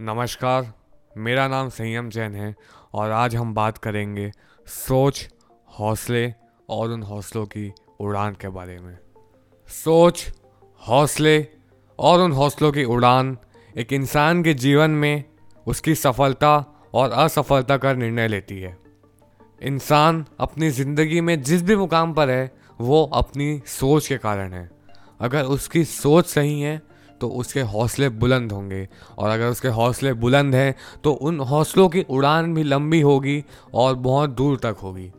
नमस्कार, मेरा नाम संयम जैन है और आज हम बात करेंगे सोच, हौसले और उन हौसलों की उड़ान के बारे में। सोच, हौसले और उन हौसलों की उड़ान एक इंसान के जीवन में उसकी सफलता और असफलता का निर्णय लेती है। इंसान अपनी ज़िंदगी में जिस भी मुकाम पर है, वो अपनी सोच के कारण है। अगर उसकी सोच सही है तो उसके हौसले बुलंद होंगे। और अगर उसके हौसले बुलंद हैं तो उन हौसलों की उड़ान भी लंबी होगी और बहुत दूर तक होगी।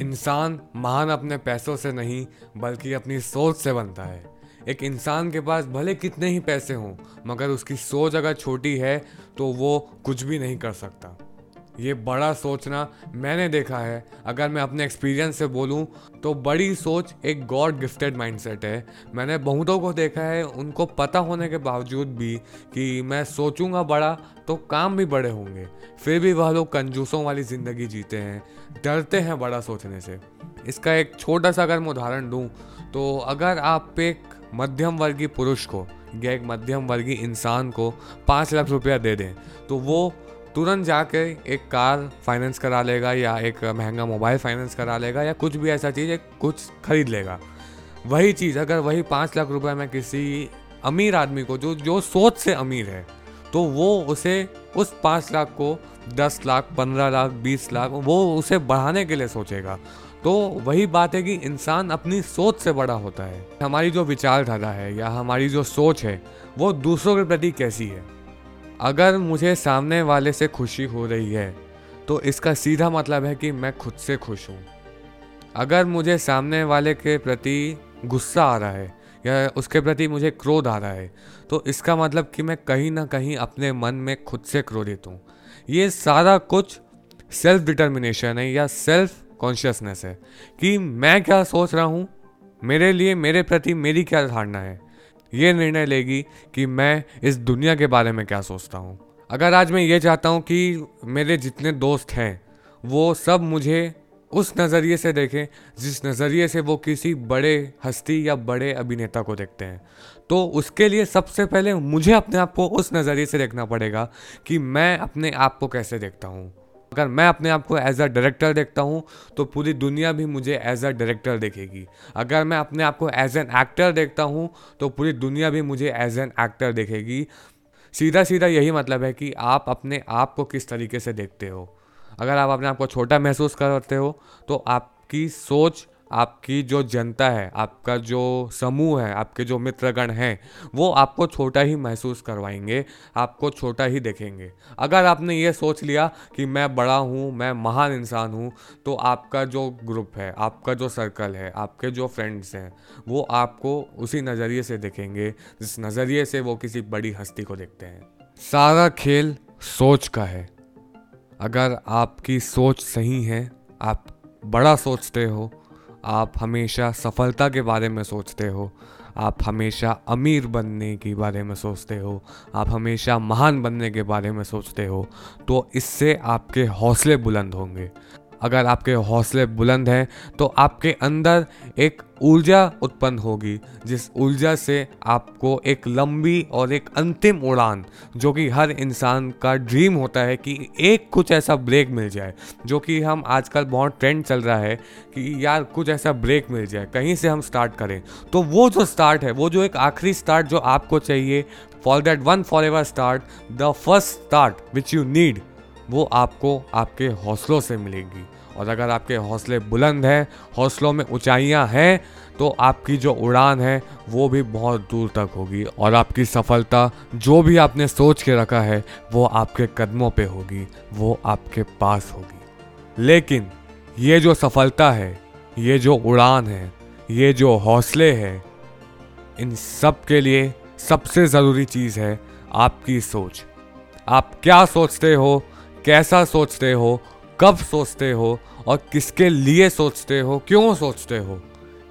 इंसान महान अपने पैसों से नहीं, बल्कि अपनी सोच से बनता है। एक इंसान के पास भले कितने ही पैसे हों, मगर उसकी सोच अगर छोटी है तो वो कुछ भी नहीं कर सकता। ये बड़ा सोचना मैंने देखा है। अगर मैं अपने एक्सपीरियंस से बोलूँ तो बड़ी सोच एक गॉड गिफ्टेड माइंडसेट है। मैंने बहुतों को देखा है, उनको पता होने के बावजूद भी कि मैं सोचूँगा बड़ा तो काम भी बड़े होंगे। फिर भी वह लोग कंजूसों वाली ज़िंदगी जीते हैं, डरते हैं बड़ा सोचने से। इसका एक छोटा सा अगर मैं उदाहरण दूँ तो अगर आप एक मध्यम वर्गीय पुरुष को, या एक मध्यम वर्गीय इंसान को पाँच लाख रुपया दे दें तो वो तुरंत जाके एक कार फाइनेंस करा लेगा या एक महँगा मोबाइल फाइनेंस करा लेगा या कुछ भी ऐसा चीज़ कुछ खरीद लेगा। वही चीज़, अगर वही पाँच लाख रुपए में किसी अमीर आदमी को, जो जो सोच से अमीर है तो वो उसे उस पाँच लाख को दस लाख, पंद्रह लाख, बीस लाख, वो उसे बढ़ाने के लिए सोचेगा। तो वही बात है कि इंसान अपनी सोच से बड़ा होता है। हमारी जो विचारधारा है या हमारी जो सोच है, वो दूसरों के प्रति कैसी है? अगर मुझे सामने वाले से खुशी हो रही है तो इसका सीधा मतलब है कि मैं खुद से खुश हूँ। अगर मुझे सामने वाले के प्रति गुस्सा आ रहा है, या उसके प्रति मुझे क्रोध आ रहा है तो इसका मतलब कि मैं कहीं ना कहीं अपने मन में खुद से क्रोधित हूँ। ये सारा कुछ सेल्फ डिटर्मिनेशन है, या सेल्फ कॉन्शियसनेस है, कि मैं क्या सोच रहा हूँ, मेरे लिए, मेरे प्रति मेरी क्या धारणा है। ये निर्णय लेगी कि मैं इस दुनिया के बारे में क्या सोचता हूँ। अगर आज मैं ये चाहता हूँ कि मेरे जितने दोस्त हैं, वो सब मुझे उस नज़रिए से देखें, जिस नज़रिए से वो किसी बड़े हस्ती या बड़े अभिनेता को देखते हैं। तो उसके लिए सबसे पहले मुझे अपने आप को उस नज़रिए से देखना पड़ेगा कि मैं अपने आप को कैसे देखता हूँ। अगर मैं अपने आप को एज अ डायरेक्टर देखता हूँ तो पूरी दुनिया भी मुझे एज अ डायरेक्टर देखेगी। अगर मैं अपने आप को एज एन एक्टर देखता हूँ तो पूरी दुनिया भी मुझे एज एन एक्टर देखेगी। सीधा सीधा यही मतलब है कि आप अपने आप को किस तरीके से देखते हो। अगर आप अपने आप को छोटा महसूस करते हो तो आपकी सोच आपकी जो जनता है, आपका जो समूह है, आपके जो मित्रगण हैं, वो आपको छोटा ही महसूस करवाएँगे, आपको छोटा ही देखेंगे। अगर आपने ये सोच लिया कि मैं बड़ा हूँ, मैं महान इंसान हूँ तो आपका जो ग्रुप है, आपका जो सर्कल है, आपके जो फ्रेंड्स हैं, वो आपको उसी नज़रिए से देखेंगे, जिस नज़रिए से वो किसी बड़ी हस्ती को देखते हैं। सारा खेल सोच का है। अगर आपकी सोच सही है, आप बड़ा सोचते हो आप हमेशा सफलता के बारे में सोचते हो। आप हमेशा अमीर बनने के बारे में सोचते हो। आप हमेशा महान बनने के बारे में सोचते हो। तो इससे आपके हौसले बुलंद होंगे। अगर आपके हौसले बुलंद हैं तो आपके अंदर एक ऊर्जा उत्पन्न होगी, जिस ऊर्जा से आपको एक लंबी और एक अंतिम उड़ान, जो कि हर इंसान का ड्रीम होता है कि एक कुछ ऐसा ब्रेक मिल जाए, जो कि हम आजकल बहुत ट्रेंड चल रहा है कि यार कुछ ऐसा ब्रेक मिल जाए, कहीं से हम स्टार्ट करें। तो वो जो स्टार्ट है, वो जो एक आखिरी स्टार्ट जो आपको चाहिए for that one forever start the first start which you need वो आपको आपके हौसलों से मिलेगी। और अगर आपके हौसले बुलंद हैं, हौसलों में ऊंचाइयाँ हैं तो आपकी जो उड़ान है, वो भी बहुत दूर तक होगी। और आपकी सफलता जो भी आपने सोच के रखा है, वो आपके कदमों पे होगी, वो आपके पास होगी। लेकिन ये जो सफलता है, ये जो उड़ान है, ये जो हौसले हैं, इन सब के लिए सबसे ज़रूरी चीज़ है आपकी सोच। आप क्या सोचते हो कैसा सोचते हो, कब सोचते हो और किसके लिए सोचते हो, क्यों सोचते हो?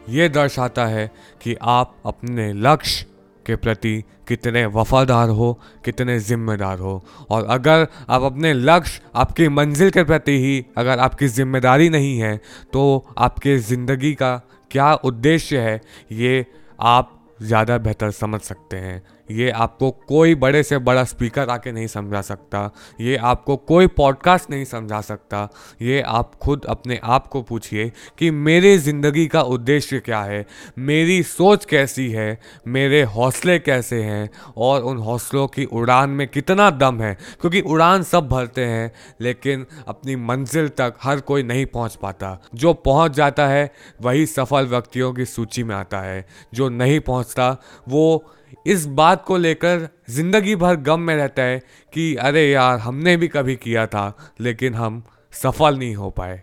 ये दर्शाता है कि आप अपने लक्ष्य के प्रति कितने वफादार हो, कितने जिम्मेदार हो। और अगर आप अपने लक्ष्य आपकी मंजिल के प्रति ही अगर आपकी ज़िम्मेदारी नहीं है तो आपके ज़िंदगी का क्या उद्देश्य है, ये आप ज़्यादा बेहतर समझ सकते हैं। ये आपको कोई बड़े से बड़ा स्पीकर आके नहीं समझा सकता, ये आपको कोई पॉडकास्ट नहीं समझा सकता। ये आप खुद अपने आप को पूछिए कि मेरी ज़िंदगी का उद्देश्य क्या है? मेरी सोच कैसी है? मेरे हौसले कैसे हैं? और उन हौसलों की उड़ान में कितना दम है? क्योंकि उड़ान सब भरते हैं, लेकिन अपनी मंजिल तक हर कोई नहीं पहुँच पाता। जो पहुँच जाता है, वही सफल व्यक्तियों की सूची में आता है। जो नहीं पहुँचता, वो इस बात को लेकर ज़िंदगी भर गम में रहता है कि अरे यार, हमने भी कभी किया था, लेकिन हम सफल नहीं हो पाए।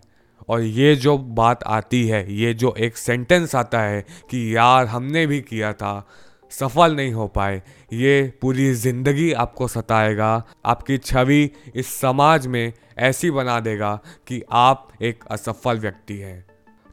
और ये जो बात आती है, ये जो एक सेंटेंस आता है कि यार, हमने भी किया था, सफल नहीं हो पाए, ये पूरी ज़िंदगी आपको सताएगा। आपकी छवि इस समाज में ऐसी बना देगा कि आप एक असफल व्यक्ति हैं।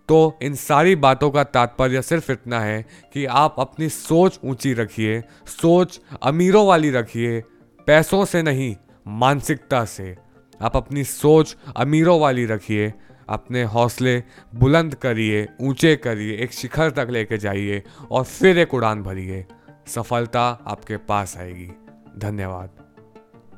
तो इन सारी बातों का तात्पर्य सिर्फ़ इतना है कि आप अपनी सोच ऊँची रखिए, सोच अमीरों वाली रखिए, पैसों से नहीं, मानसिकता से। आप अपनी सोच अमीरों वाली रखिए, अपने हौसले बुलंद करिए, ऊँचे करिए, एक शिखर तक लेके जाइए और फिर एक उड़ान भरिए। सफलता आपके पास आएगी। धन्यवाद।